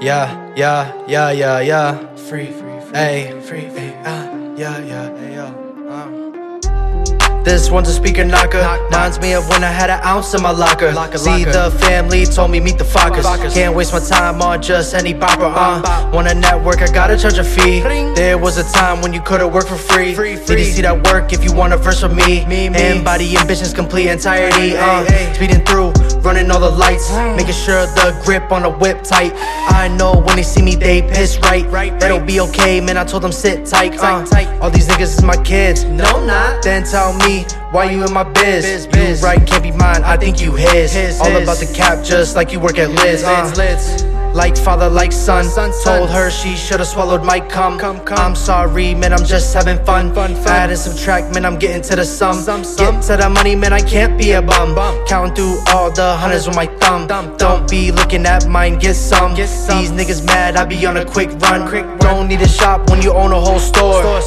Yeah, yeah, yeah, yeah, yeah. Free, free, free, hey, free, free, uh, yeah, yeah, hey, yo, uh. This one's a speaker knocker. Reminds me of when I had an ounce in my locker. See, the family told me meet the Fockers. Can't waste my time on just any bopper. Uh, want a network, I gotta charge a fee. There was a time when you could've worked for free. Need to see that work if you want a verse from me. And body ambitions complete entirety. Uh, speeding through, running all the lights, making sure the grip on the whip tight. I know when they see me, they piss right. It'll be okay, man. I told them sit tight. Uh, all these niggas is my kids. No, not. Then tell me why you in my biz. You right, can't be mine. I think you his. All about the cap, just like you work at Lids. Uh, like father, like son. Told her she should've swallowed my cum. I'm sorry, man, I'm just having fun. Add and subtract, man, I'm getting to the sum. Get to the money, man, I can't be a bum. Counting through all the hundreds with my thumb. Don't be looking at mine, get some. These niggas mad, I be on a quick run. Don't need a shop when you own a whole store. A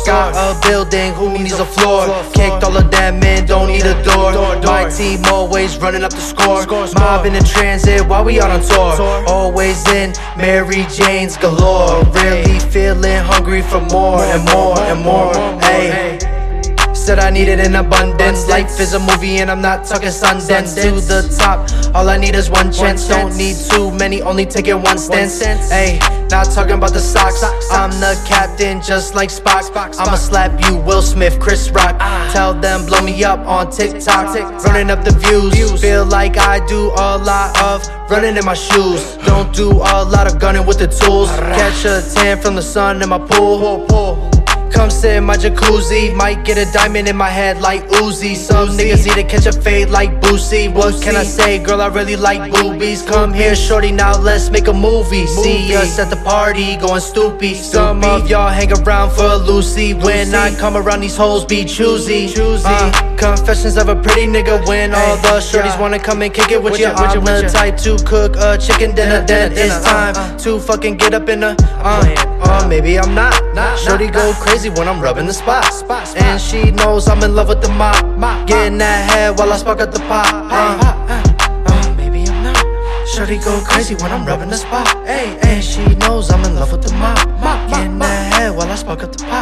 building, who needs a floor? Kicked all of them in, don't need a door. My team always running up the score. Mobbing in the transit while we out on tour. Always in Mary Jane's galore. Really feeling hungry for more and more and more. Hey. Said I need it in abundance. Life is a movie and I'm not talking Sundance. To the top, all I need is one chance. Don't need too many, only taking one stance. Hey, not talking about the socks. I'm the captain, just like Spock. I'ma slap you, Will Smith, Chris Rock. Tell them blow me up on TikTok. Running up the views. Feel like I do a lot of running in my shoes. Don't do a lot of gunning with the tools. Catch a tan from the sun in my pool. Come sit in my jacuzzi. Might get a diamond in my head like Uzi. Some niggas need to catch a fade like Boosie. What can I say, girl? I really like boobies. Come here, shorty, now let's make a movie. See us at the party, going stoopy. Some of y'all hang around for a Lucy. When I come around, these hoes be choosy. Uh, confessions of a pretty nigga. When all the shorties wanna come and kick it with you. I'm the type to cook a chicken dinner. Then it's time to fucking get up in the. Uh, uh, maybe I'm not. Shorty go crazy when I'm rubbing the spot. And she knows I'm in love with the mop. Getting that head while I spark up the pot. Uh, uh, maybe I'm not. Shorty go crazy when I'm rubbing the spot. And she knows I'm in love with the mop. Getting that head while I spark up the pot.